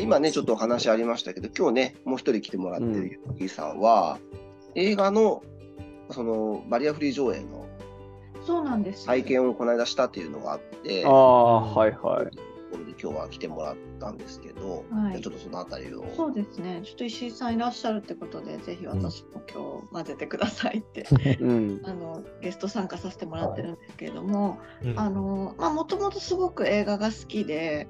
今ね、ちょっとお話ありましたけど、今日ね、もう一人来てもらってるゆきさんは、映画の、その、バリアフリー上映のそうなんです。体験をこの間したっていうのがあって、ああ、はいはい。これで今日は来てもらったんですけど、はいちょっとそのあたりを。そうですね。ちょっと石井さんいらっしゃるってことで、ぜひ私も今日混ぜてくださいって、うん。あのゲスト参加させてもらってるんですけれども、うんあのまあもともとすごく映画が好きで、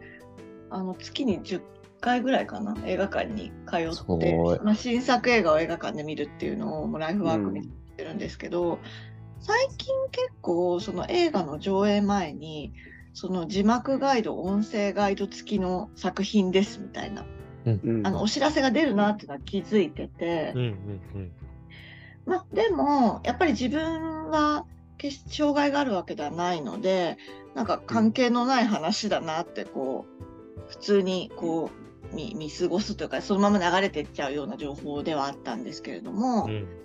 あの月に10回ぐらいかな映画館に通すってまあ、新作映画を映画館で見るっていうのをもうライフワークにしてるんですけど、最近結構その映画の上映前にその字幕ガイド音声ガイド付きの作品ですみたいなうん。あのお知らせが出るなっていうのは気づいてて、うんうんまあ、でもやっぱり自分は決して障害があるわけではないのでなんか関係のない話だなってこう普通にこう見見過ごすというかそのまま流れていっちゃうような情報ではあったんですけれども、うん。うん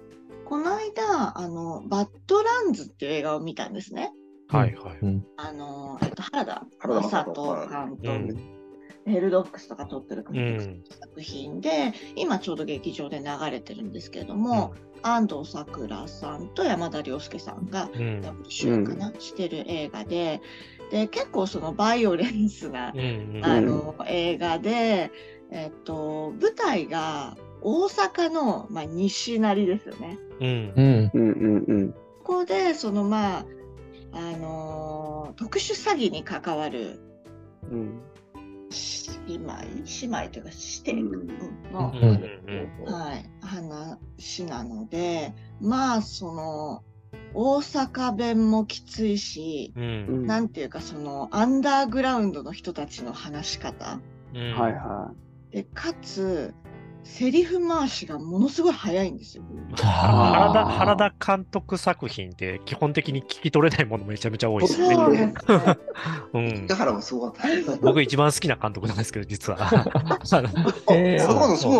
この間あの「バッドランズ」っていう映画を見たんですね。はいはい。うん。あのえっと、原田原田雅雅人人監督、うん。ヘルドックスとか撮ってる作品で、今ちょうど劇場で流れてるんですけれども、安藤サクラさんと山田涼介さんがうん。ダブル主演かな、してる映画でで結構そのバイオレンスな、うんうんあの映画で、えっと、舞台が大阪の、まあ、西成ですよね。うんうん。うんうんうん。ここでそのまああの特殊詐欺に関わるうん。姉妹姉妹というか指定うんの、うんうんはい、話なのでまあその大阪弁もきついし、うんうんなんていうかそのアンダーグラウンドの人たちの話し方うんはいはでかつセリフ回しがものすごい早いんですよ。原田原田監督作品って基本的に聞き取れないものめちゃめちゃ多いですよね。そうですね。うんだからもすごかった。僕一番好きな監督なんですけど、実は。そうなん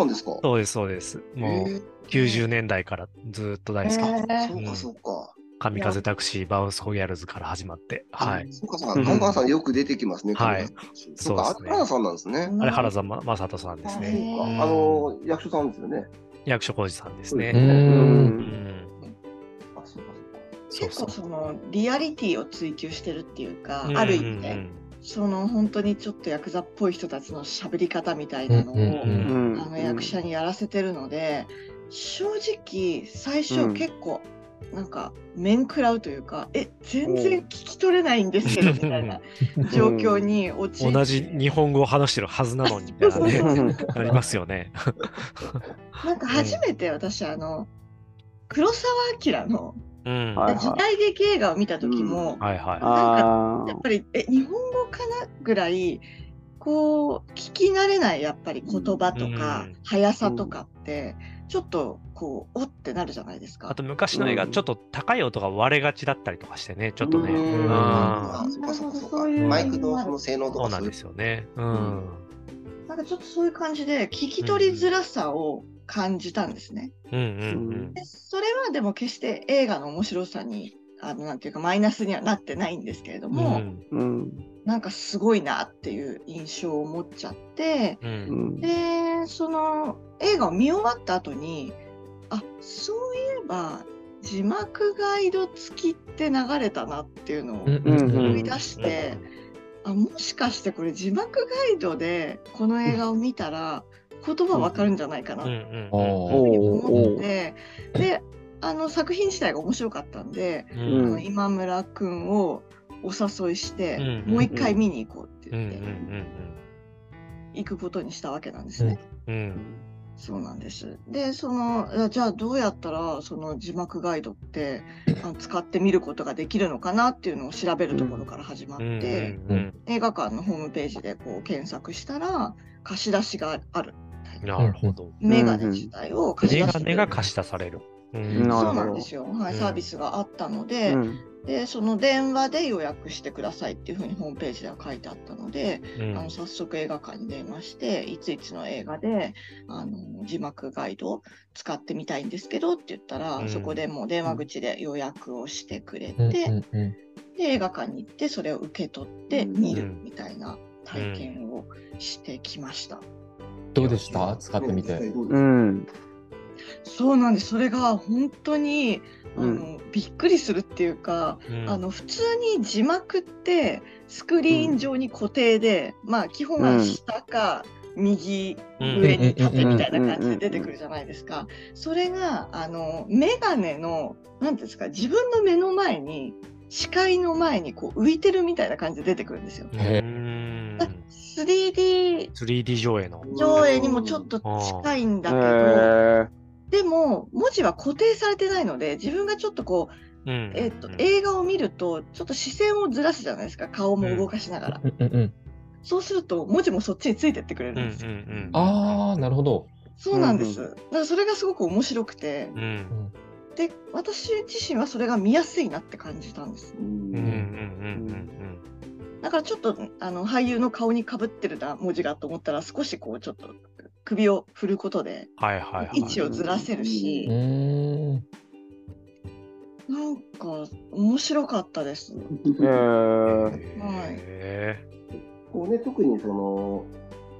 ですか？そうです、そうです。もうへー90年代からずっと大好き。えーそうかそうか。神風タクシー、バウンスホギャルズから始まって。はい。そうかそうか。原田さんよく出てきますね。はいそうか。そうですね原田さんなんですね。あれ、原田正人さんですそうね。あの役所さんですよね。役所広司さんですう。ね。い。うんうんん。あそうかそうそう結構。そのリアリティを追求してるっていうか、うんある意味で、うんその本当にちょっとヤクザっぽい人たちの喋り方みたいなのを、あの役者にやらせてるので、正直最初うん結構なんか面食らうというか、え全然聞き取れないんですけどみたいな状況に陥って。同じ日本語を話してるはずなのにみたいなね。うんなりますよね。なんか初めて私あの黒澤明の時代劇映画を見た時も、やっぱりえ日本語かなぐらいこう聞き慣れないやっぱり言葉とか、うん。速さとかってちょっとこうおってなるじゃないですい。か。あと昔の映画、ちょっと高い音が割れがちだったりとかしてね、ちょっとね。うんうんあそうかそうかそうか。マイクのその性能とかそうなんですよね。うん。なんかちょっとそういう感じで聞き取りづらさを感じたんですね。うんうんでそれはでも決して映画の面白さにあのなんていうかマイナスにはなってないんですけれどうん。も、うん。なんかすごいなっていう印象を持っちゃって。うん。でその映画を見終わった後にあそういえば字幕ガイド付きって流れたなっていうのをうんうん思い出して、あもしかしてこれ字幕ガイドでこの映画を見たら言葉わかるんじゃないかなうんとうんお思って、であの作品自体が面白かったんで、うんあうんの今村君をお誘いして、うんもう一回見に行こうってうんう言って、ん行くことにしたわけなんですね。うんうんそうなんです。で、その、じゃあどうやったら、その字幕ガイドって、あの使ってみることができるのかなっていうのを調べるところから始まっうんて、うん映画館のホームページでこう検索したら、貸し出しがある。なるほど。メガネ自体を貸し出してネが貸し出される。そうなんですよ。はい、うん。サービスがあったので、うん。で、その電話で予約してくださいっていうふうにホームページでは書いてあったので、うん。あの早速映画館に電話して、いついつの映画であの字幕ガイド使ってみたいんですけどって言ったら、うん。そこでもう電話口で予約をしてくれて、で映画館に行ってそれを受け取って見るうんみたいな体験をしてきました。どうでした？使ってみて。そうなんです。それが本当にあの、うん。びっくりするっていうか、うん。あの普通に字幕ってスクリーン上に固定で、まあ基本は下か右うん。上に縦みたいな感じで出てくるじゃないですか。それがあのメガネのなんていうんですか自分の目の前に視界の前にこう浮いてるみたいな感じで出てくるんですよ。へうん 3D 3D 上映の。上映にもちょっと近いんだへけど、ーでも文字は固定されてないので自分がちょっとこううん。えっと映画を見るとちょっと視線をずらすじゃないですか顔も動かしながら、うんうんうん。そうすると文字もそっちについてってくれうんうんるんですよ、うん。ああ、なるほど。そうなんです、うんだからそれがすごく面白くて。うん。で私自身はそれが見やすいなって感じたんです。うん。うんうんうんうんだからちょっとあの俳優の顔にかぶってるな文字がと思ったら少しこうちょっと首を振ることではいはいはい。位置をずらせるしう、ーん。なんか面白かったです、へーへこうね、特にその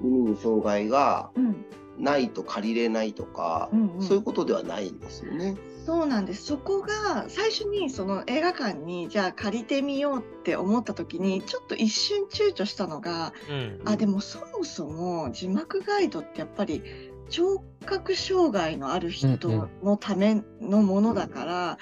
耳に障害がうんないと借りれないとか、うんうんそういうことではないんですよね。そうなんです。そこが最初にその映画館にじゃあ借りてみようって思った時にちょっと一瞬躊躇したのが、ーうん。あでもそもそも字幕ガイドってやっぱり聴覚障害のある人のためのものだから、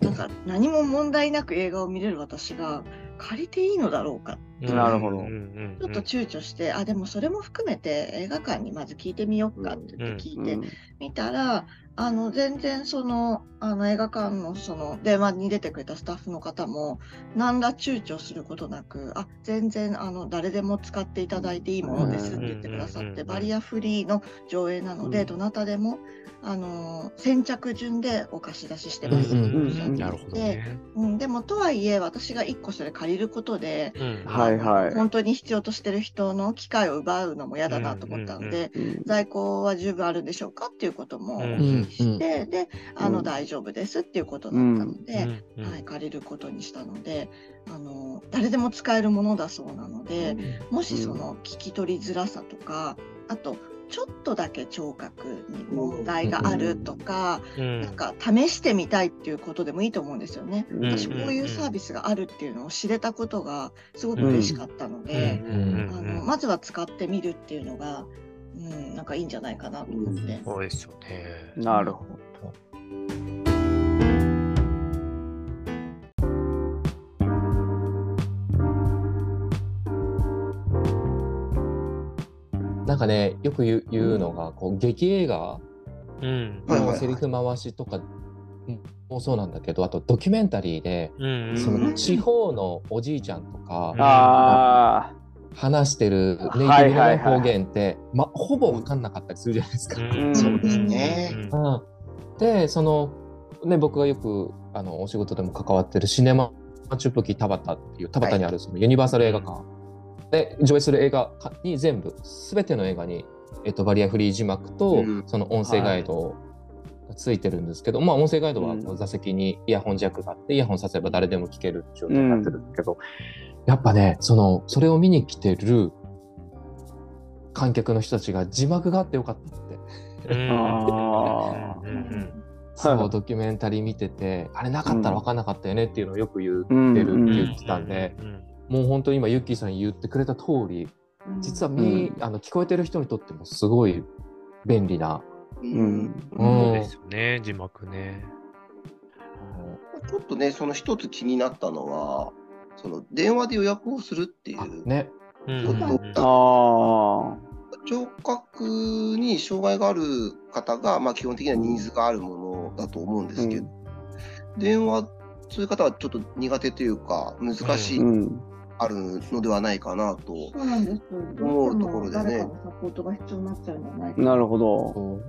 なんか何も問題なく映画を見れる私が借りていいのだろうかなるほど。うんうんうんちょっと躊躇して、あでもそれも含めて映画館にまず聞いてみようかって言って聞いて、うん。見たらあの全然そのあの映画館のその電話に出てくれたスタッフの方も何ら躊躇することなくあ全然あの誰でも使っていただいていいものですって言ってくださってうんバリアフリーの上映なのでうん。どなたでもあの先着順でお貸し出ししてます。ってうんでもとはいえ私が1個それ借りることでうん。はいはい。本当に必要としてる人の機会を奪うのも嫌だなと思ったので、うん在庫は十分あるんでしょうかっていうこともおうん。聞きして、であの、うん。大丈夫ですっていうことだったので、はい、借りることにしたのであの誰でも使えるものだそうなので、もしその聞き取りづらさとかあとちょっとだけ聴覚に問題があるとか、うんなんか試してみたいっていうことでもいいと思うんですよね。うん私こういうサービスがあるっていうのを知れたことがすごく嬉しかったので、うんあのまずは使ってみるっていうのが、うん、なんかいいんじゃないかなと思って。そうですよね。なるほど。なんかね、よく言う言うのが、こう劇映画のセリフ回しとかもそうなんだけど、あとドキュメンタリーで、うんそうん。の地方のおじいちゃんとかうん。あ話してるネイティブの方言って、ま、ほぼ分かんなかったりするじゃないですか。うん。そうですね。うん。うんでその、ね、僕がよくあのお仕事でも関わってるシネマチュプキ田端っていう田端にあるそのユニバーサル映画館で上映する映画に全部全ての映画に、えっと、バリアフリー字幕と、うん。その音声ガイドがついてるんですけど、まあ音声ガイドは座席にイヤホンジャックがあってイヤホンさせば誰でも聞ける状態になってるんだけど、やっぱねそのそれを見に来てる観客の人たちが字幕があってよかったって。うん。そう、ドキュメンタリー見てて、あれなかったら分かんなかったよねっていうのをよく言ってうんるってうん言ってたんで、うんもう本当に今、ユッキーさん言ってくれた通り、実はうみ、んあの聞こえてる人にとってもすごい便利な。ううんん。うんそうですよね、字幕ね。ちょっとね、その一つ気になったのは、その電話で予約をするっていう、ね。うんああ。聴覚に障害がある方が、まあ、基本的にはニーズがあるものだと思うんですけど、電話、そういう方はちょっと苦手というか、難しい、うん。あるのではないかなと。思うところでね誰かのサポートが必要になっちゃうんじゃないかなるほど。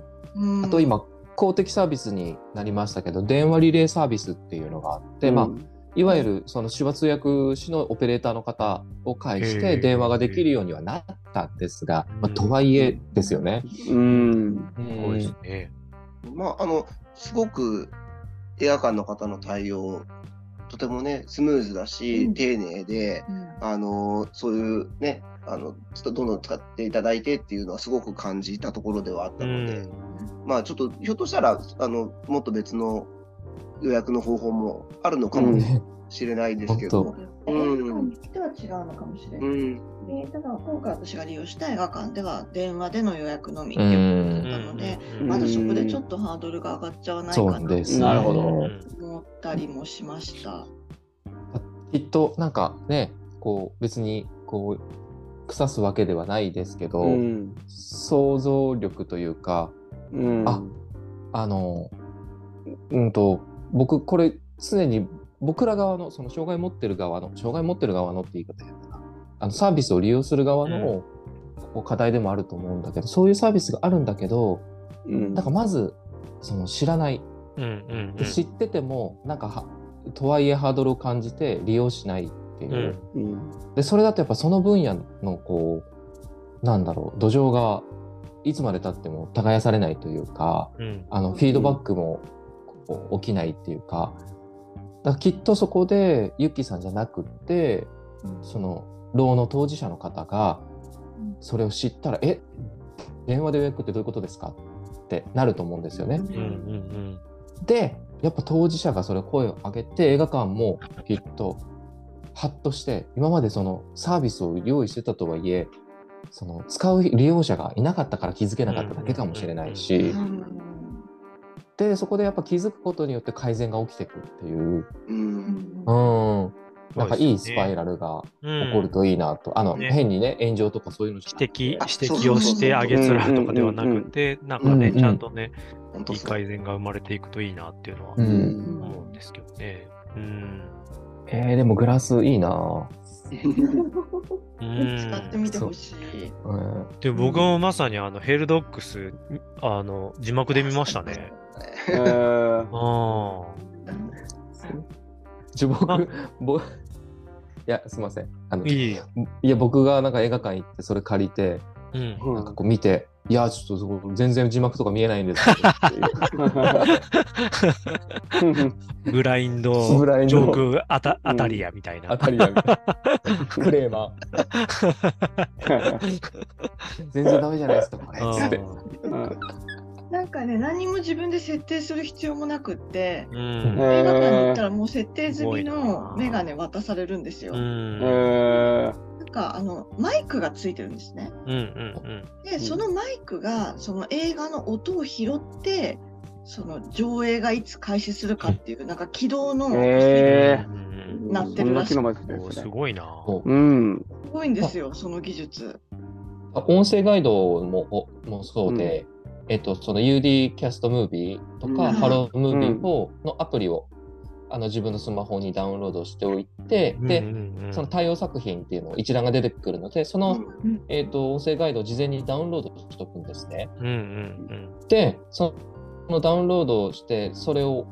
あと今、公的サービスになりましたけど、電話リレーサービスっていうのがあって、まあ、いわゆるその手話通訳士のオペレーターの方を介して電話ができるようにはなったんですが、まあ、とはいえですよね。うん。そうですね。まあ、あの、すごく映画館の方の対応とてもね、スムーズだし、うん。丁寧で、うん。あのそういうね、あのちょっとどんどん使っていただいてっていうのはすごく感じたところではあったので、まあちょっとひょっとしたらあのもっと別の予約の方法もあるのかもねしれないですけど、本うん映画館によっては違うのかもしれない。うん、でただ今回私が利用した映画館では電話での予約のみってういうこんとなので、うん。まだそこでちょっとハードルが上がっちゃわないそかなとうです、なるほど思ったりもしました。きっとなんかねこう別にこう腐すわけではないですけど、うん。想像力というかうん。ああのうんと僕これ常に僕ら側のその障害持ってる側の障害持ってる側のって言い方やな。あのサービスを利用する側の、こう課題でもあると思うんだけどそういうサービスがあるんだけどうん。なんかまずその知らない。うんうんで知っててもなんかはとはいえハードルを感じて利用しないっていう、うん。うん。でそれだとやっぱその分野のこうなんだろう土壌がいつまでたっても耕されないというかうん。あのフィードバックもこう起きないっていうかだきっとそこでユッキーさんじゃなくってその労の当事者の方がうん。それを知ったら「え電話で予約ってどういうことですか?」ってなると思うんですよね。うん。うんでやっぱ当事者がそれ声を上げて映画館もきっとハッとして今までそのサービスを用意してたとはいえその使う利用者がいなかったから気づけなかっただけかもしれないしうんでそこでやっぱ気づくことによって改善が起きてくっていう。うん、うん。なんかいいスパイラルがうん。起こるといいなと、あのね。変にね炎上とかそういうの指摘あ指摘をしてあげつらうとかではなくて、なんかね、うんうん。ちゃんとね、いい改善が生まれていくといいなっていうのはううん。ん思うんですけどね。うん。えー、でもグラスいいな、うん。使ってみてほしい。うん、で僕もまさにあのヘルドックス、あの字幕で見ましたね。えー。あいやすいません。あのあ、いい。いや僕がなんか映画館行ってそれ借りてうん。うんなんかこう見て、いやちょっと全然字幕とか見えないんですけど。っていうブラインド、ブラインド。ジョークあたあたりやみたいな。当たりやみたいな。クレーマー。全然ダメじゃないですかこれ。って。ーなんかね、何も自分で設定する必要もなくって、うん。映画館に行ったらもう設定済みのメガネ渡されるんですよ。うなんかあのマイクがついてるんですね。うんうんで、そのマイクがその映画の音を拾って、その上映がいつ開始するかっていう、なんか起動の、なってるらしいね。すごいな。そううん。すごいんですよ、その技術。あ音声ガイドもおもそうで、えっと、その UD キャストムービーとか、うんハロームービーをのアプリをあの自分のスマホにダウンロードしておいて、で、その対応作品っていうのを一覧が出てくるので、その、うんえっと音声ガイドを事前にダウンロードしておくんですね。うんうんで、そのダウンロードをして、それを、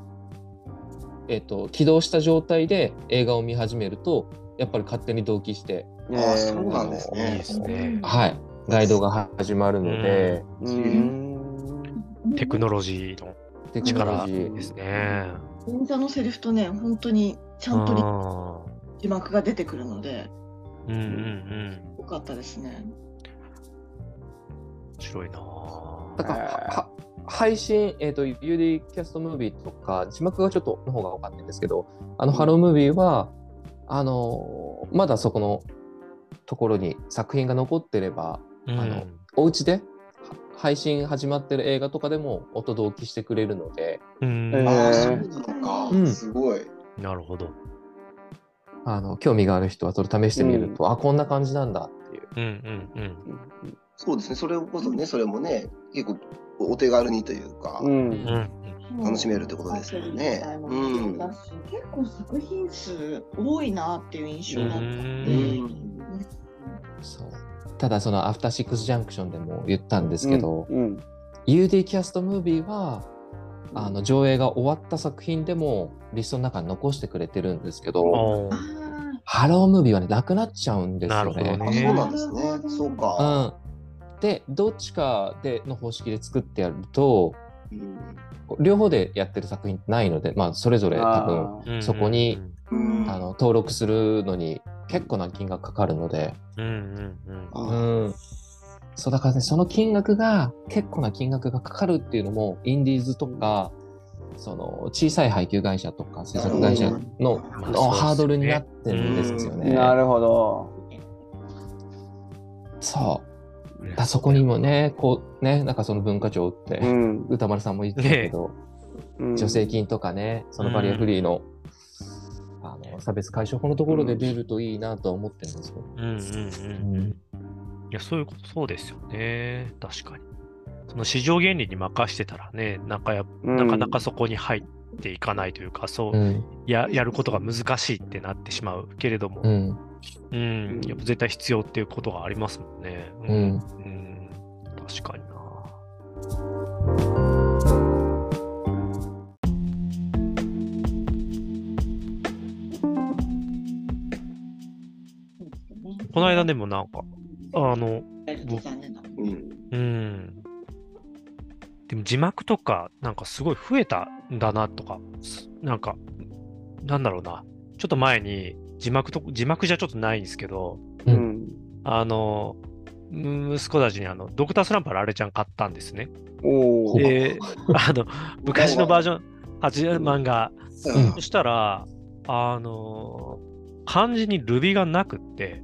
えっと起動した状態で映画を見始めると、やっぱり勝手に同期して、ああ、そうなんですねで。すね。はい、ガイドが始まるので、うん。テクノロジーの力ですね。演者のセリフとね、本当にちゃんと字幕が出てくるので、ーうんうんうん。よかったですね。面白いなだからは配信、えっ、と、UD キャストムービーとか、字幕がちょっとの方が分かんないんですけど、あの、ハロームービーは、あのーまだそこのところに作品が残ってれば、うんあのお家では配信始まってる映画とかでも音同期してくれるので、うんえーああ、そうなのか。うんすごい。なるほど。あの、興味がある人はそれ試してみると、あ、こんな感じなんだっていう。うんうんうん。そうですね。それこそね、それもね、結構お手軽にというか、うん。うん楽しめるってことですよねアプリ自体もだし結構作品数多いなっていう印象だったんで、うんそうただ、その、アフターシックスジャンクションでも言ったんですけど、うん。UD キャストムービーは、あの上映が終わった作品でもリストの中に残してくれてるんですけど、ハロームービーはね、なくなっちゃうんですよなるほどね。あ、ねそうなんですね。そうか。うん、で、どっちかでの方式で作ってやると、うん。両方でやってる作品ってないので、まあ、それぞれ多分、そこにうんあの登録するのに結構な金額かかるので、うんうんうん。あうん、そうだからねその金額が結構な金額がかかるっていうのもインディーズとかその小さい配給会社とか制作会社の,、ハードルになってるんですよね。なるほど。そう。だそこにもねこうねなんかその文化庁って、うん。歌丸さんも言ってたけど、うん。助成金とかねそのバリアフリーの,、あの差別解消法のところで出るといいなとは思ってるんですよ。うんうんうんうん。いや、そういうこと、そうですよね。確かに。その市場原理に任してたらね、なんかや、うんなかなかそこに入っていかないというか、そう、うんや、やることが難しいってなってしまうけれども、ううん、んやっぱ絶対必要っていうことがありますもんね。うんうん確かにこの間でもなんか、あの。うんうん。でも字幕とか、なんかすごい増えたんだなとか、すなんか、なんだろうな。ちょっと前に字幕と、字幕じゃちょっとないんですけど、ううんん。あの、む息子たちにあの、ドクタースランプのあれちゃん買ったんですね。おお。で、あの、昔のバージョン、8漫画。うんそしたら、あの、漢字にルビがなくって、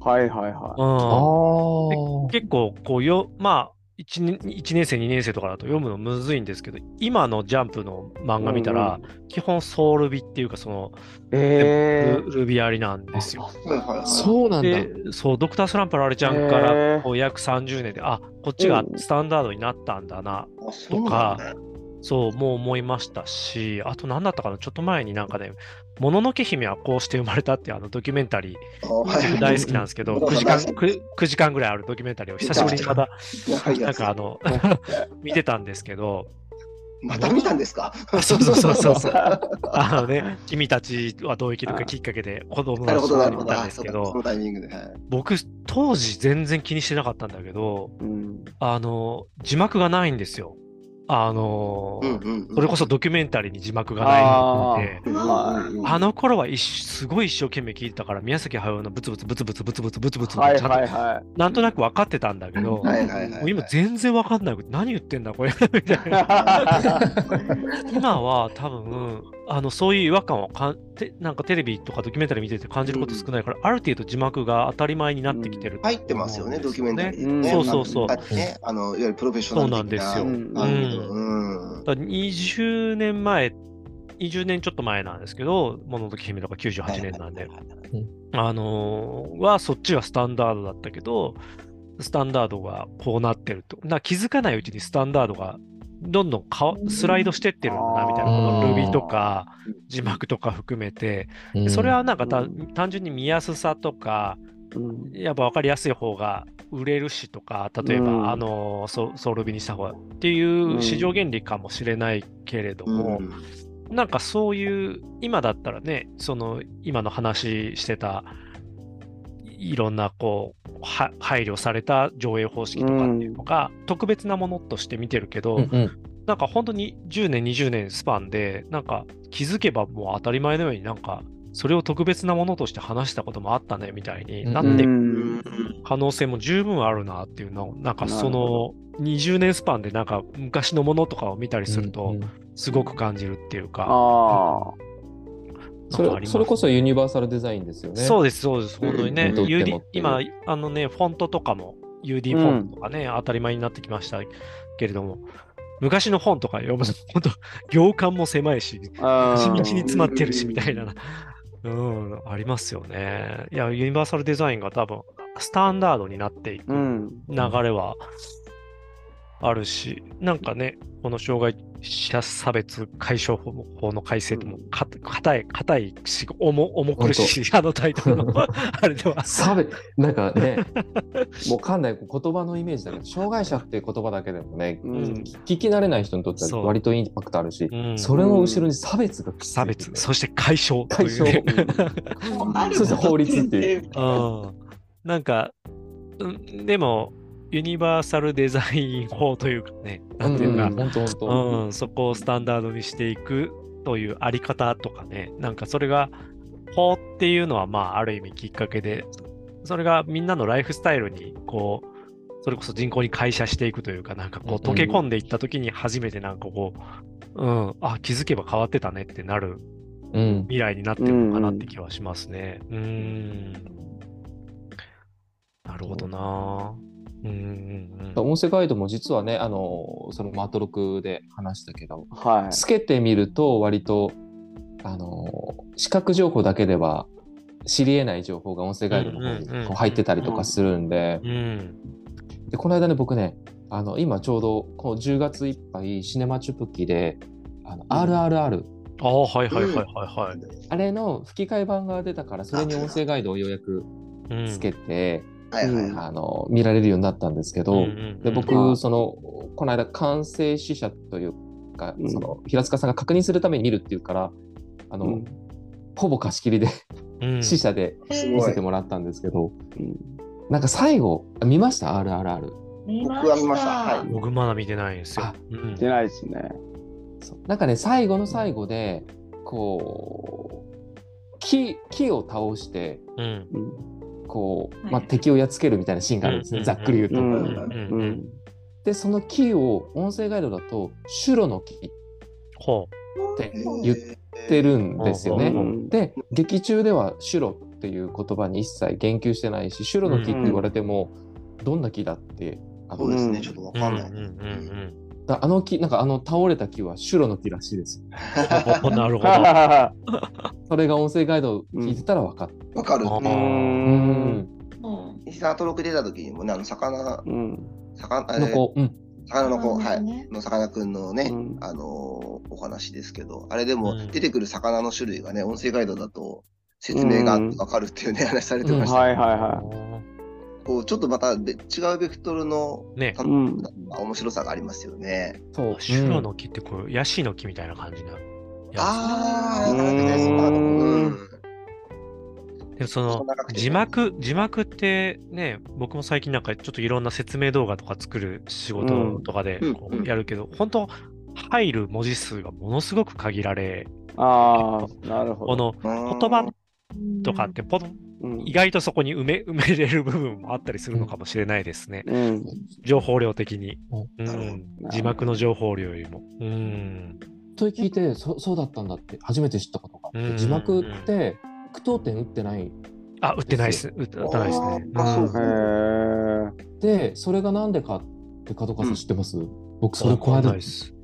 はいはいはあうん。ー。結構こうよ、まあ1年、1年生、2年生とかだと読むのむずいんですけど、今のジャンプの漫画見たら、基本ソウルビっていうか、その、い。えルルビありなんですよ。はいはいはいそうなんだ。で、そう、ドクタースランプのあれちゃんからこう約30年で、あこっちがうん。スタンダードになったんだな、あそうなんそう、もう思いましたし、あと何だったかな、ちょっと前になんかね、もののけ姫はこうして生まれたってあのドキュメンタリー、大好きなんですけど、うん9時間、9, 9時間ぐらいあるドキュメンタリーを久しぶりにまた、なんかあの、見てたんですけど、また見たんですか？あそうそうそうそうそう。あのね、君たちはどう生きるかきっかけで子供なるほど、なるほど。見たんあですけど僕、当時全然気にしてなかったんだけど、うん。あの、字幕がないんですよ。あの、うんうんうんそれこそドキュメンタリーに字幕がないので、あの頃はすごい一生懸命聞いてたから、宮崎駿のブツブツブツブツブツブツブツブツはいちゃんとはいはなんとなく分かってたんだけど、はいはいはいはいもう今全然分かんない。何言ってんだこれみたいな。い。今は多分、あの、そういう違和感をかんて、なんかテレビとかドキュメンタリー見てて感じること少ないから、ある程度字幕が当たり前になってきてる、入ってますよね、ドキュメンタリーね。そうそうそう。まあね、あの、いわゆるプロフェッショナル的な。そうなんですよ。うん。うん。だから20年前、20年ちょっと前なんですけど、もののけ姫とか98年なんで、あのーはそっちがスタンダードだったけど、スタンダードがこうなってると。な気づかないうちにスタンダードがどんどんかわスライドしてってるんだな、みたいな。この Ruby とか字幕とか含めて。うん。それはなんか単純に見やすさとか、うん。やっぱ分かりやすい方が売れるしとか、例えば、うん。あのソソウルビにした方がっていううん市場原理かもしれないけれども、うん。なんかそういう、今だったらね、その今の話してた、いろんなこう、は配慮された上映方式とかっていうのが、特別なものとして見てるけど、うんうん。なんか本当に10年、20年スパンで、なんか気づけばもう当たり前のようになんか、それを特別なものとして話したこともあったねみたいになって可能性も十分あるなっていうのを、なんかその20年スパンでなんか昔のものとかを見たりするとうんうん。すごく感じるっていうか、あそれそれこそユニバーサルデザインですよね。そうです、そうです。本当にね、UD 今、あのね、フォントとかも UD フォントとかね、当たり前になってきましたけれども、昔の本とか読むと、本当、行間も狭いし、あ。地道に詰まってるし、みたいな、うん、ありますよね。いや、ユニバーサルデザインが多分、スタンダードになっていくうん。流れはあるし、なんかね、この障害者差別解消法の改正ともか硬い、硬いし、重重苦しい、あのタイトルの あれでは。差別なんかね、もうかんない言葉のイメージだけど、障害者っていう言葉だけでもね、うん。聞き慣れない人にとってそう。は割とインパクトあるし、うん。それの後ろに差別が差別、そして解消という解消。ね。そして法律っていう。うん。なんか、うんでも、ユニバーサルデザイン法というかね、なんていうか、そこをスタンダードにしていくというあり方とかね、なんかそれが法っていうのは、まあ、ある意味きっかけで、それがみんなのライフスタイルに、こう、それこそ人口に会社していくというか、なんかこう、溶け込んでいった時に初めてなんかこう、うん、あ、気づけば変わってたねってなるうん。未来になってるのかなって気はしますね。うーん。なるほどな。うんうんうん。音声ガイドも実はね、あの、そのマートロクで話したけど、はい。つけてみると割と、あの、視覚情報だけでは知り得ない情報が音声ガイドの方にこう入ってたりとかするんで、うん。で、この間ね、僕ね、あの、今ちょうどこの10月いっぱいシネマチュプキで、あの、RRR、ああ、はいはいはいはいはい。あれの吹き替え版が出たから、それに音声ガイドをようやくうんつけて、はい。あの、見られるようになったんですけど、うんうんうんで、う僕、んその、この間、完成試写というか、うんその、平塚さんが確認するために見るっていうから、あの、うんほぼ貸し切りで、うん試写で見せて。もらったんですけど、うんなんか最後、あ見ました ?RRR。見僕は見ましたはい僕まだ見てないんですよあ。うん出ないですね。なんかね、最後の最後で、こう、木、木を倒して、うん。うんこう、はいまあ、敵をやっつけるみたいなシーンがあるんですね、うんざっくり言うと。うんうんうんで、その木を音声ガイドだと、シュロの木っほて言ってるんですよね。うんで、劇中ではシュロっていう言葉に一切言及してないし、シュロの木って言われても、どんな木だって、あのそうですね、うんちょっとわう。うんかうんんない。あの木、なんかあの倒れた木はシュロの木らしいです。うん。なるほど。は それが音声ガイドを聞いてたら分かった。わかる。あうい。うん。ん。うん石沢登録出た時にもね、あの、魚、うん。魚、の子、うん。魚の子、はい。ねのさかなクンのね、うんあのーお話ですけど、あれでもうん出てくる魚の種類がね、音声ガイドだと説明があってわかるっていうね、話されてました、はいはいはこうちょっとまたべ違うベクトルのねたうん面白さがありますよね。そう。シュロの木ってこう、ヤシの木みたいな感じな。ああ、うんなるほどねそうあのうん。でもその字幕、字幕ってね、僕も最近なんかちょっといろんな説明動画とか作る仕事とかでやるけど、本当入る文字数がものすごく限られ、い。ああ、なるほこど。の言葉とかってポンうん意外とそこに埋め 埋めれる部分もあったりするのかもしれないですね。うん。情報量的に。うなるほどん、字幕の情報量よりも。うん。と聞いてそ、そうだったんだって初めて知ったことがうん字幕って句読点打ってない。あ、売ってないです。売って売ってないですね。あーそ。で、それがなんでかって角川さん知ってます、僕それこの間わかんないで、す。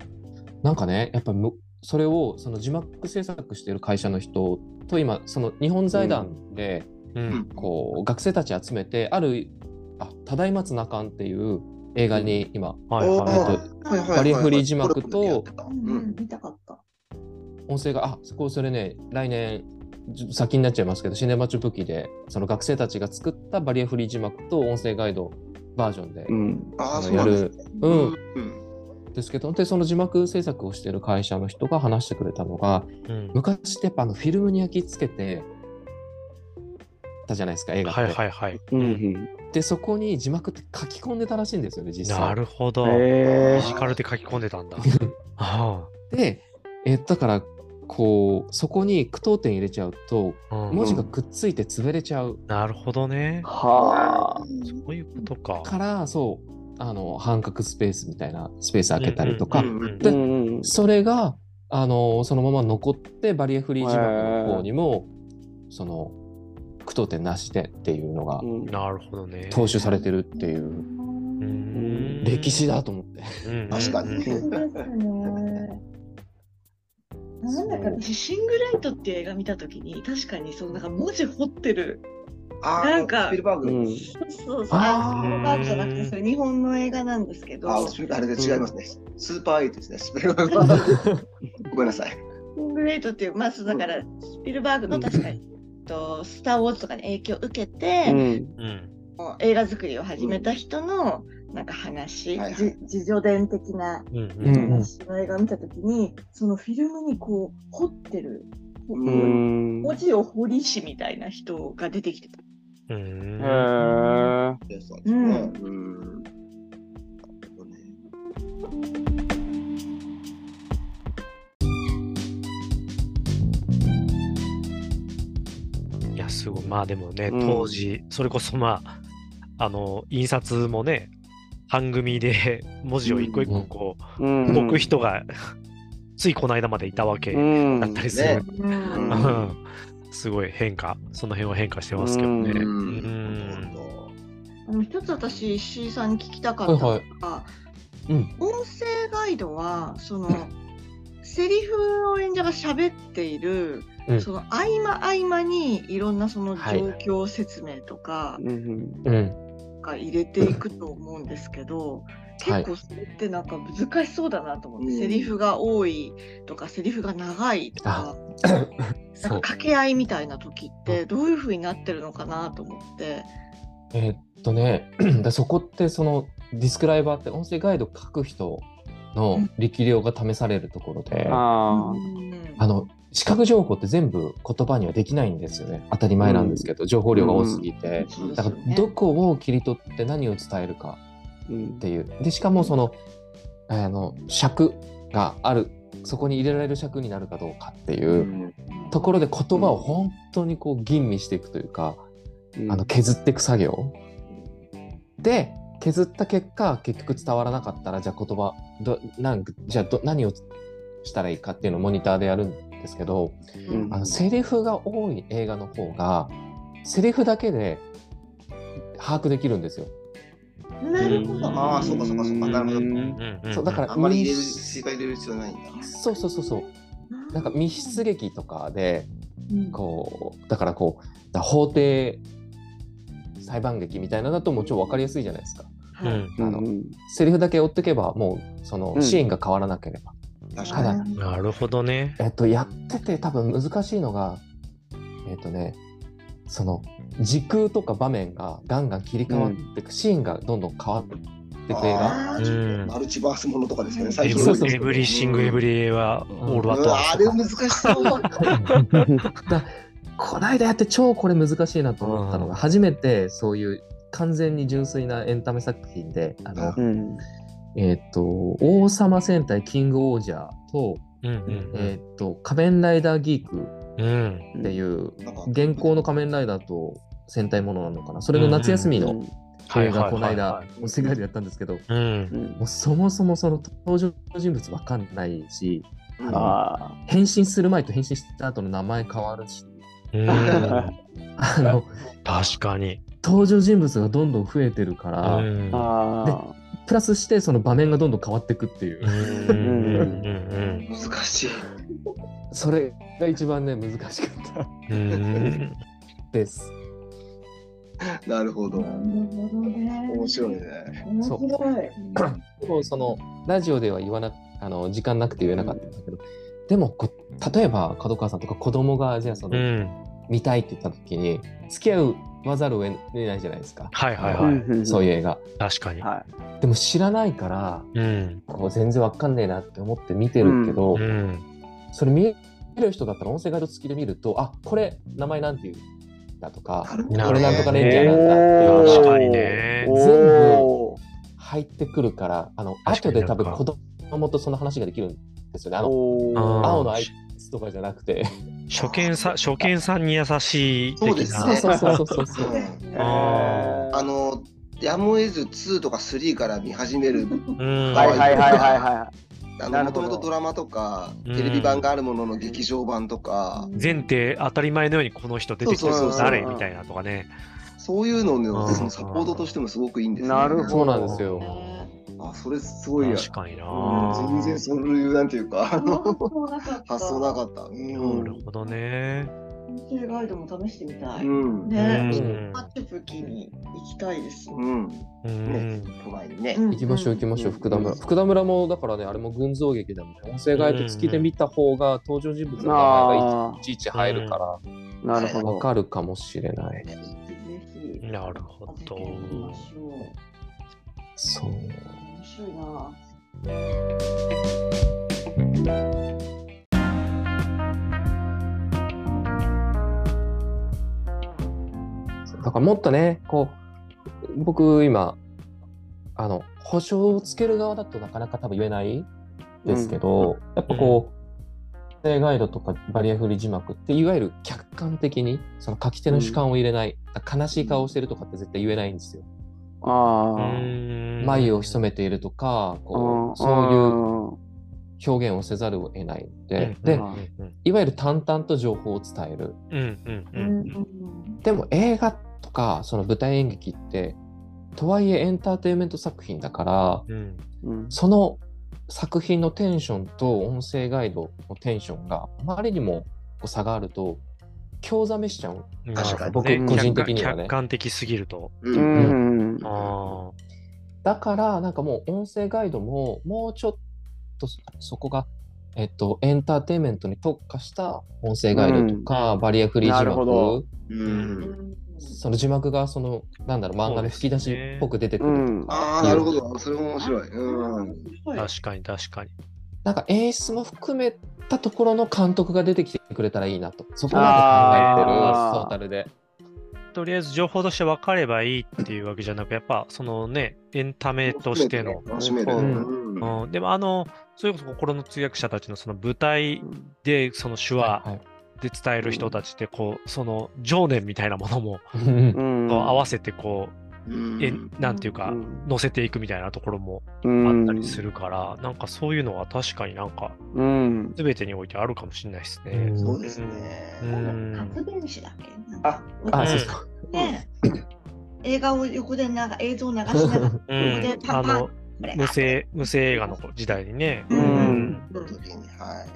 なんかね、やっぱむそれをその字幕制作している会社の人と今、その日本財団で、うん。こう学生たち集めて、ある、あ、ただいまつなかんっていう映画に今、バリアフリー字幕と。音声が、あ、そこそれね、来年、じ先になっちゃいますけど、シネマチュプキで、その学生たちが作ったバリアフリー字幕と音声ガイドバージョンで、うん。あのそうなんですね。うん。うん。ですけど、で、その字幕制作をしている会社の人が話してくれたのが、うん。昔ってやっぱあのフィルムに焼き付けてたじゃないですか、映画って。はいはいはい。うん。で、そこに字幕って書き込んでたらしいんですよね、実際。なるほど。へフィジカルで書き込んでたんだ。あで、えだから、こう、そこに句読点入れちゃうと、あうん文字がくっついて潰れちゃうなるほどね。はあ。そういうことか。から、そう、あの、半角スペースみたいなスペース開けたりとか、うんうんうんでうんそれが、あの、そのまま残って、バリアフリー字幕の方にも、その、句読点なしでっていうのがうんなるほどね。踏襲されてるっていう、うん歴史だと思って。うん確かに。なんだか私、シングライトっていう映画見たときに、確かにそう、なんか文字彫ってる。あーなんかスピルバーグ。うんそうそう、あーあバーグじゃなくて、それ日本の映画なんですけど、あシスピあれで違いますね。スーパーエイトですね。スピルバーグ。ごめんなさい。ングライトっていう、まあ、そうだから、スピルバーグの確かに、とスター・ウォーズとかに影響を受けて、うん。うん映画作りを始めた人の、なんか話、はいはいじ自助伝的な話の映画を見たときに、そのフィルムにこう、彫ってる、うん。文字を彫り師みたいな人が出てきてた。うんへえ。すね。うん。なるほどねまあでもね、うん当時、それこそまあ、あの、印刷もね、半組で 文字を一個一個こう、うん動く人が、ついこの間までいたわけうんだったりする。うんうんうん すごい変化、その辺は変化してますけどね。ううんん。あの一つ私石井さんに聞きたかったのが、はいうん音声ガイドはそのセリフの演者が喋っている、うんその合間合間にいろんなそのはい状況説明とかうんうん。が入れていくと思うんですけど、はい結構それってなんか難しそうだなと思って、うんセリフが多いとかセリフが長いとか。なんか。掛け合いみたいな時ってどういう風になってるのかなと思って。えーっとね、だそこってそのディスクライバーって音声ガイド書く人の力量が試されるところで、ああの視覚情報って全部言葉にはできないんですよね。当たり前なんですけど、情報量が多すぎて、そうですだからどこを切り取って何を伝えるかっていう。でしかもそのあの尺がある。そこに入れられる尺になるかどうかっていう。ところで言葉を本当にこう吟味していくというか、うん。あの削っていく作業。で削った結果結局伝わらなかったらじゃあ言葉どなんじゃあど何をしたらいいかっていうのをモニターでやるんですけどうん。あのセリフが多い映画の方がセリフだけで把握できるんですよ。なるほど。ああそうかそうかそうか。なるほど。うん。うんうんそうだからあんまり入れる、密正解入れる必要ないんだ。そうそうそうそう。なんか密室劇とかでうん。こうだからこうだ法廷裁判劇みたいなのだともう超分かりやすいじゃないですか。うんはい。あのうんセリフだけ追ってけばもうそのうん。シーンが変わらなければ。確かただに。なるほどね。えっとやってて多分難しいのがえっとねその時空とか場面がガンガン切り替わっていく、シーンがどんどん変わっていく映画。マルチバースものとかですよね、うん最初のエブそうそうエブリシングエブリエはオールアットあれ。難しそう。だこないだやって超これ難しいなと思ったのが、うん初めてそういう完全に純粋なエンタメ作品であの、うんえっ、と王様戦隊キングオージャーと,、うんうんえっと仮面ライダーギークうん。っていう現行の仮面ライダーと戦隊ものなのかな。それの夏休みの映画この間お世界でやったんですけどうん。うんもうそもそもその登場人物わかんないしうん。あ変身する前と変身した後の名前変わるし。うん。あの確かに。登場人物がどんどん増えてるから、うん。ああプラスしてその場面がどんどん変わっていくっていう、難しい。それが一番ね難しかったです。なるほど。なるほどね。面白いね。面白い。でもそのラジオでは言わなあの時間なくて言えなかったんだけど、でもこ例えば角川さんとか子供がじゃあその、うん。見たいって言った時に付き合わざるを得ないじゃないですか。はいはいはい。そういう映画。確かに。はでも知らないからうん。こう全然わかんねえなって思って見てるけど、うん。それ見る人だったら音声ガイド付きで見るとあこれ名前なんていうんだとかこれなんとかレンジャーなんだって確かにね全部部入ってくるからあの後で多分子供とその話ができるんですよねあの青のアイスとかじゃなくて。初見さ、初見さんに優しい的な。そうですね。そうそうそうそう。そううんああの、やむを得ず2とか3から見始める、うん。はい。はいはいはいはあの、もともとドラマとか、うん。テレビ版があるものの劇場版とか、前提当たり前のようにこの人出てきて誰みたいなとかね。そういうののうん。そのサポートとしてもすごくいいんですよ、なるほど。そうなんですよあ、それすごいや。確かにな。全然そういう、なんていうか、あのそうなかった発想なかった。うん。なるほどね。音声ガイドも試してみたい。うん。ねうんマチュプキに行きたいです。うん。うんね。都内にね。行行きましょう行きましょううん福田村福田村もだからねあれも群像劇でもね音声ガイド付きで見た方が登場人物の名前があいちいち入るからあなるほどわかるかもしれないぜひ。なるほど。そう面白いな。だからもっとねこう僕今あの保証をつける側だとなかなか多分言えないですけど、やっぱこう、声ガイドとかバリアフリー字幕っていわゆる客観的にその書き手の主観を入れない、悲しい顔をしてるとかって絶対言えないんですよ。ああ。眉を潜めているとかこうそういう表現をせざるを得ないので、でいわゆる淡々と情報を伝える。でも映画とかその舞台演劇ってとはいえエンターテインメント作品だから、うん。その作品のテンションと音声ガイドのテンションがあまりにもこう差があると興ざめしちゃう。確かに僕ね個人的にはね。客観的すぎると。う。うんん。あだからなんかもう音声ガイドももうちょっとそそこが、えっと、エンターテインメントに特化した音声ガイドとか、バリアフリー字なるほど幕うん。その字幕がそのなんだろう漫画の吹き出しっぽく出てくるとか、うん。ああ、なるほど。それも面白い。うん。あ、確かに確かに。なんか演出も含めたところの監督が出てきてくれたらいいなとそこまで考えてるトータルで。とりあえず情報として分かればいいっていうわけじゃなく、やっぱそのね、エンタメとしての。うん。でもあの、それこそ心の通訳者たちのその舞台でその手話はいで伝える人たちってこう、その情念みたいなものも合わせてこうう、えん。なんていうか、うん。乗せていくみたいなところもうあんったりするから、なんかそういうのは確かになんかうん。全てにおいてあるかもしれないですね。うん。そうですね。うん。発電子だっけ？あ、あそうそう。ね。映画を横でなが映像を流しながら、ここうん。でパンパン無声無声映画の時代にね。うん。うん。は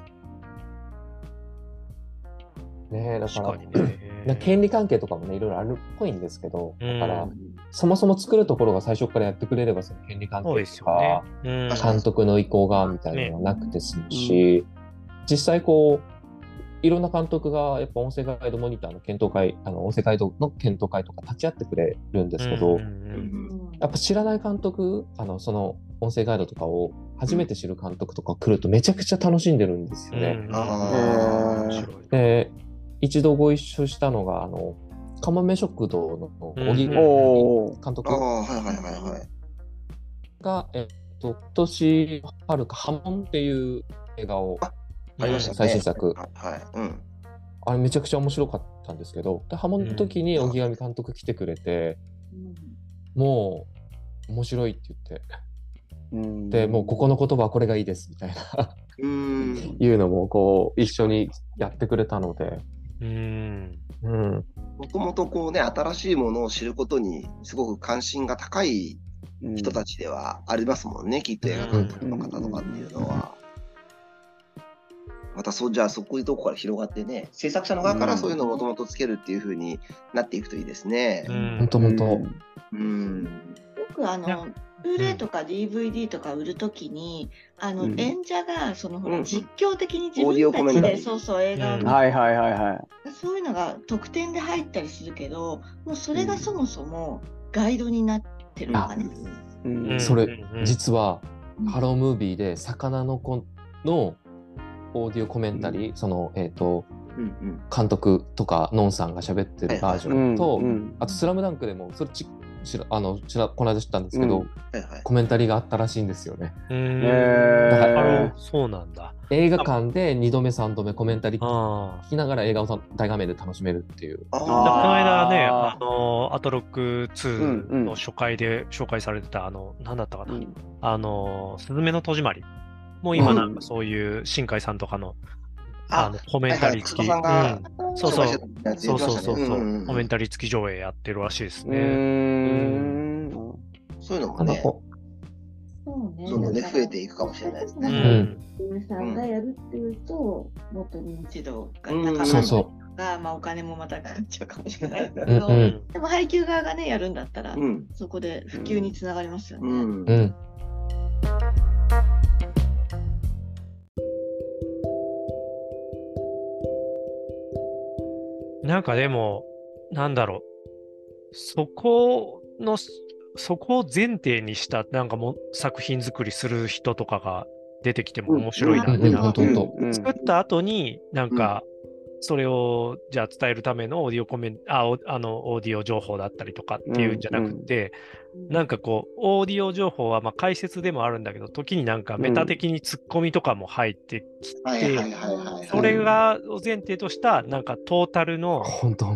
い。ねえだから確かにね。な権利関係とかもねいろいろあるっぽいんですけどだから、うん。そもそも作るところが最初からやってくれればその権利関係とか、よね。うん。監督の意向がみたいなのはなくて済むし、実際こういろんな監督がやっぱ音声ガイドモニターの検討会あの音声ガイドの検討会とか立ち会ってくれるんですけど、うんうん。やっぱ知らない監督あのその音声ガイドとかを初めて知る監督とか来るとめちゃくちゃ楽しんでるんですよね。うん。あー。面白い。で一度ご一緒したのがあのカモメ食堂の小木うん監。督ああ、はいはいはいはい。が、えっと、今年春か波紋っていう映画をあありましたね。最新作はい。うん。あれめちゃくちゃ面白かったんですけどで波紋の時に荻上監督来てくれて、もう面白いって言ってうんでもうここの言葉はこれがいいですみたいなうん。いうのもこう一緒にやってくれたので、うん。うん、もともとこうね、新しいものを知ることにすごく関心が高い人たちではありますもんね、きっと映画監督の方とかっていうのは。またそう、じゃあそういうとこから広がってね、制作者の側からそういうのをもともとつけるっていう風になっていくといいですね。本当本当、うん。よくあの、ブルーレイとか DVD とか売るときに、あの、うん。演者が、その、ほうん。ら実況的に自分たちで、そうそう、映画を。はいはいはいはい。そういうのが特典で入ったりするけど、もうそれがそもそもガイドになってるのかね。うん。うん。それうん。実はうん。ハロームービーで魚の子のオーディオコメンタリー、そのえっ、とうんうん。監督とかノンさんが喋ってるバージョンと、うんうんあと「スラムダンクでもそれち知らあの知らこの間知ったんですけど、うんはいはい。コメンタリーがあったらしいんですよね。うん。へーあのそうなんだ。映画館で2度目3度目コメンタリーああ。聞きながら映画を大画面で楽しめるっていう。あこの間ね、ああの、アトロック2うんうんの初回で紹介されてた、あの、なんだったかな、うんあの、すずめの戸締まり。もう今うんなんかそういう新海さんとかの、ああの、コメンタリー付き。はいはいうんそうそう紹介してたやつそうそうそうそう、んんんコメンタリー付き上映やってるらしいですうね。ん。そういうのもね、そうね。どんどんね、増えていくかもしれないですうね。ん。上さんがやるっていうと、もっと認知度がうん高まるそうそが、まあお金もまたかかっちゃうかもしれないけうど、んうんでも配給側がね、やるんだったら、うん。そこで普及につながりますよね。うん。う。うん。なんかでも、なんだろう。そこの、そこを前提にした、なんかもう作品作りする人とかが出てきても面白いなって、うんうんなんか本当本当うん作った後に、なんか、それをじゃあ伝えるためのオーディオコメンあおあのオーディオ情報だったりとかっていうんじゃなくて、なんかこう、オーディオ情報はまあ解説でもあるんだけど、時になんかメタ的にツッコミとかも入ってきて。それが前提としたなんかトータルの。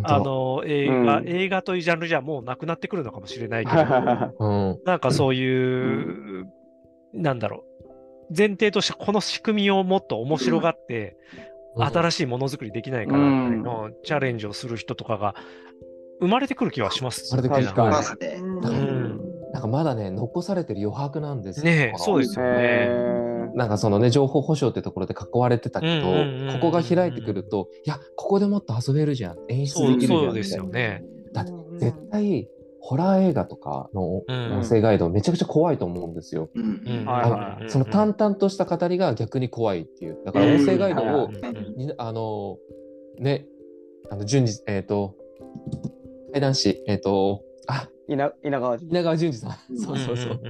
あの映画、うん映画というジャンルじゃもうなくなってくるのかもしれないけど、うん。なんかそういう、なんだろう、前提としてこの仕組みをもっと面白がって、新しいものづくりできないかなっていうのをチャレンジをする人とかが生まれてくる気はします生まれてくる確かにますね。うんなんかまだね、残されてる余白なんですよ。ねそうですよね。へなんかそのね、情報保障ってところで囲われてたけど、ここが開いてくると、いや、ここでもっと遊べるじゃん。演出できるじゃん。そうですよね。だって絶対、ホラー映画とかのうん。音声ガイドめちゃくちゃ怖いと思うんですよ。その淡々とした語りが逆に怖いっていう。だから音声ガイドを、あの、ね、あの、順次、えっ、と、怪談師、えっ、と、あ、稲稲川淳稲川淳二さん。うん。そうそうそう。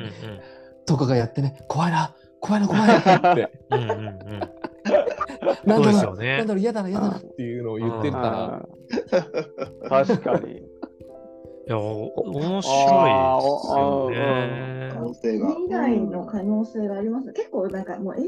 とかがやってね、怖いな、怖いな、怖いなって。なんだろうね。なんだろう、嫌だな、嫌だなっていうのを言ってるから、確かに。いや、お面あ白いですよね。未来の可能性があります。結構なんかもう映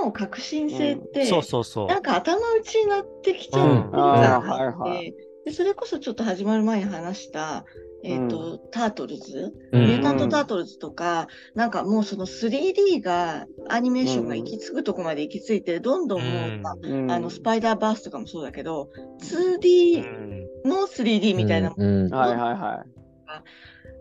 像の革新性って、そうそうそう。なんか頭打ちになってきちゃううん部分があって、あーはいはいでそれこそちょっと始まる前に話した、えっ、と、タートルズ、うんミュータント・タートルズとか、なんかもうその 3D が、アニメーションが行き継ぐとこまで行き着いて、どんどんもう、うんまあの、スパイダーバースとかもそうだけど、う 2D んの 3D みたいな。うんうんはいはいは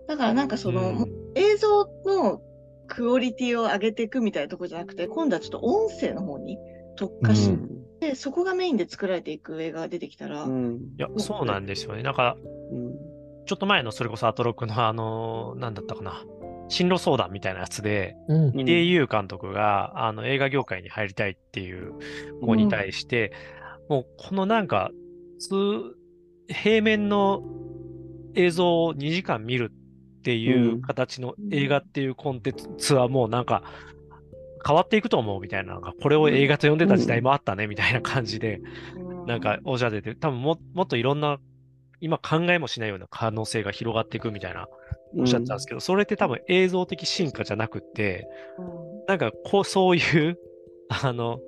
だからなんかその、うん映像のクオリティを上げていくみたいなところじゃなくて、今度はちょっと音声の方に特化い。しうんて、そこがメインで作られていく映画が出てきたら、うんいや、そうなんですよね。なんか、うんちょっと前のそれこそアトロックのあの、なんだったかな。進路相談みたいなやつで、うん井出優監督が、あの映画業界に入りたいっていう子に対して、もうこのなんか、通平面の映像を2時間見るっていううん形の映画っていうコンテンツはもうなんか変わっていくと思うみたいな、なんかこれを映画と呼んでた時代もあったねみたいな感じで、なんかおっしゃってて、多分ももっといろんな今考えもしないような可能性が広がっていくみたいなおっしゃってたんですけど、それって多分映像的進化じゃなくって、なんかこう、そういう、あの、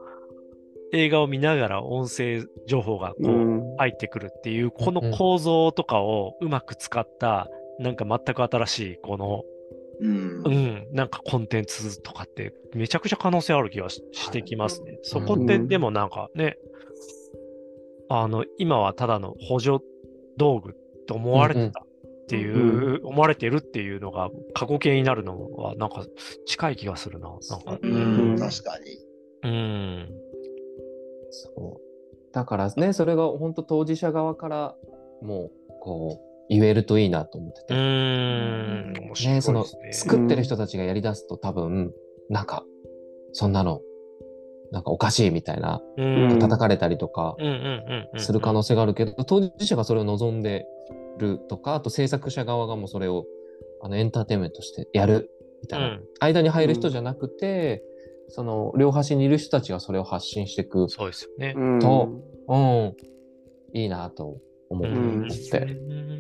映画を見ながら音声情報がこう、うん入ってくるっていう、こうんの構造とかをうまく使った、なんか全く新しい、この、うんう。ん、なんかコンテンツとかって、めちゃくちゃ可能性ある気がししてきますね。そこって、うんでもなんかね、あの、今はただの補助道具と思われてたっていう、思われてるっていうのが過去形になるのは、なんか近い気がするな。なんか、ううんん確かに。うん。そうだからね、それが本当当事者側からもうこう言えるといいなと思ってうて、ーん。ね、その。作ってる人たちがやりだすと多分なんかそんなのなんかおかしいみたいなうん。叩かれたりとか。する可能性があるけど、当事者がそれを望んでるとかあと制作者側がもうそれをあのエンターテインメントとしてやるみたいな、うん間に入る人じゃなくて、その両端にいる人たちがそれを発信していくそうですよね。うんとうん、いいなと思ううんって。うん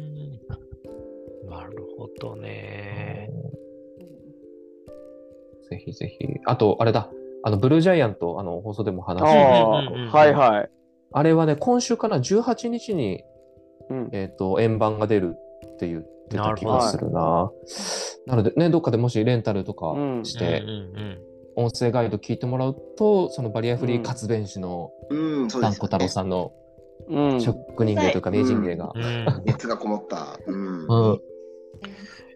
なるほどね。ぜひぜひ。あと、あれだ、あの、ブルージャイアント、あの、放送でも話あした。あうんうんうんはいはい。あれはね、今週かな、18日に、うんえっ、と、円盤が出るって言ってた気がするな。なので、ね、どっかでもしレンタルとかして、うんうん音声ガイド聞いてもらうと、そのバリアフリー活弁士のうん、そうですよ丹子太郎ね。さんのうん職人芸というか、名人芸がうん。うん熱がこもった。うん。うん、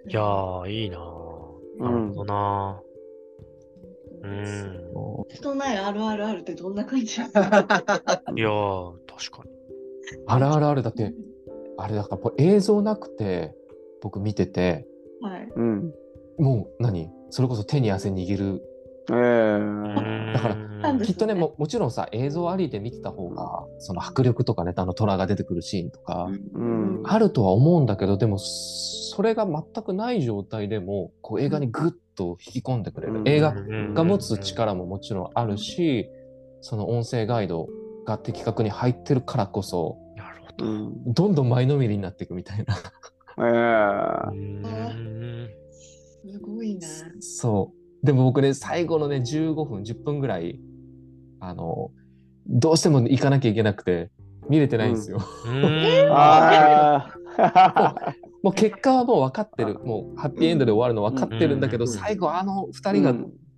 いやー、いいなーなるほどなーうん。人ない RRR ってどんな感じ？いやー、確かに。あるあるある、だって、あれだから、映像なくて、僕見てて、はい。うん。もう何？それこそ手に汗握るええ。だからきっとねももちろんさ映像ありで見てた方がその迫力とかねあの虎が出てくるシーンとか、うん。あるとは思うんだけどでもそれが全くない状態でもこう映画にグッと引き込んでくれる、うん。映画がが持つ力ももちろんあるしその音声ガイドが的確に入ってるからこそなるほど。うん。どんどん前のめりになっていくみたいな。えー。んすごいな。そうでも僕ね最後のね15分10分ぐらいあのどうしても行かなきゃいけなくて見れてないんですよ。もう結果はもう分かってるもうハッピーエンドで終わるの分かってるんだけど、うん最後あの2人が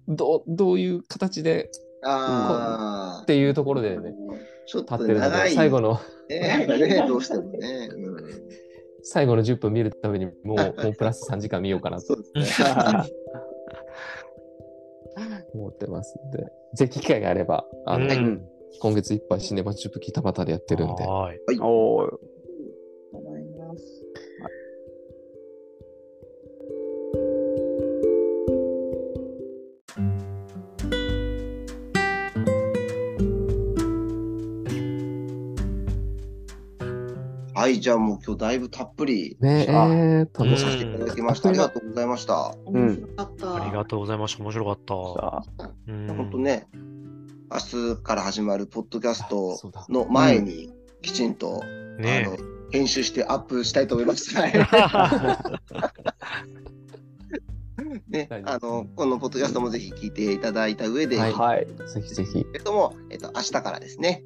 どうどういう形でああっ。ていうところでねちょっと立ってるの長い。で最後のね、ねどうしてもね。うん 最後の10分見るためにもうもうプラス3時間見ようかなとそうですね。思ってますんでぜひ機会があればあの、うん今月いっぱいシネマチュープキタバタでやってるんではい。おお。はい、じゃあもう今日だいぶたっぷりねえ楽しさせていただきました。ありがとうございました。面白かった。ありがとうございました。面白かった。本当ね、明日から始まるポッドキャスたトの前にきちんと、ねあの編集してアップしたいと思います。はいねあのこのポッドキャストもぜひ聞いていただいた上で、はいはい。ぜひぜひえっとも、えっと、明日からですね。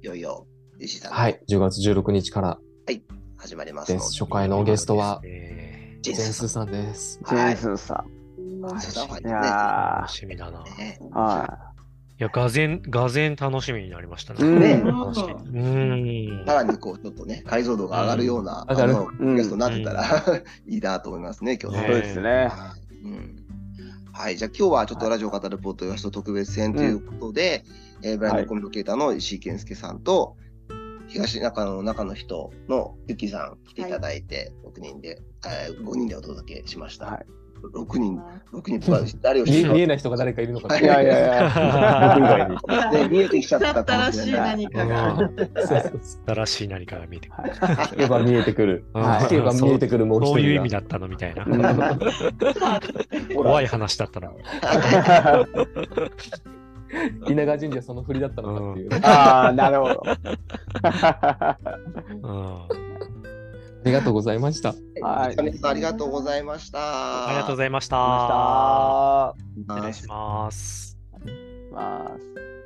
いよいよ、はい。10月16日から。始まります。のです。初回のゲストはえジェンスジェンスさんです。ジェンスさはい。いねや楽しみだな。いねー。はや、がぜん、がぜん楽しみになりましたね。うん。ね。話うん。さらにこう、ちょっとね、解像度が上がるような、あのポッドキャストになってたら、いいなと思いますね、今日い。ね。そうですね。うん。はい、じゃあ今日はちょっとラジオ語るポッドキャスト特別編ということで、えーブラインドコミュニケーターの石井健介さんと、東中野の中の人のゆきさん来ていただいて、6人で、えー5人でお届けしました。はい6人、6人とか誰を知見えない人が誰かいるのかなはいいやいやいや。僕以外に。ね、見えてきちゃっだたったらしい何かが。そうそうそう新しい何かが見えてくる。聞けば見えてくるうん聞けば見えてくるもう一人がそういう意味だったのみたいな。怖い話だったな。稲川神社その振りだったのかっていう、ああ、なるほど。うん。ありがとうございましたはい皆さんありがとうございました。ありがとうございましあた。りがとうございま失礼します。す。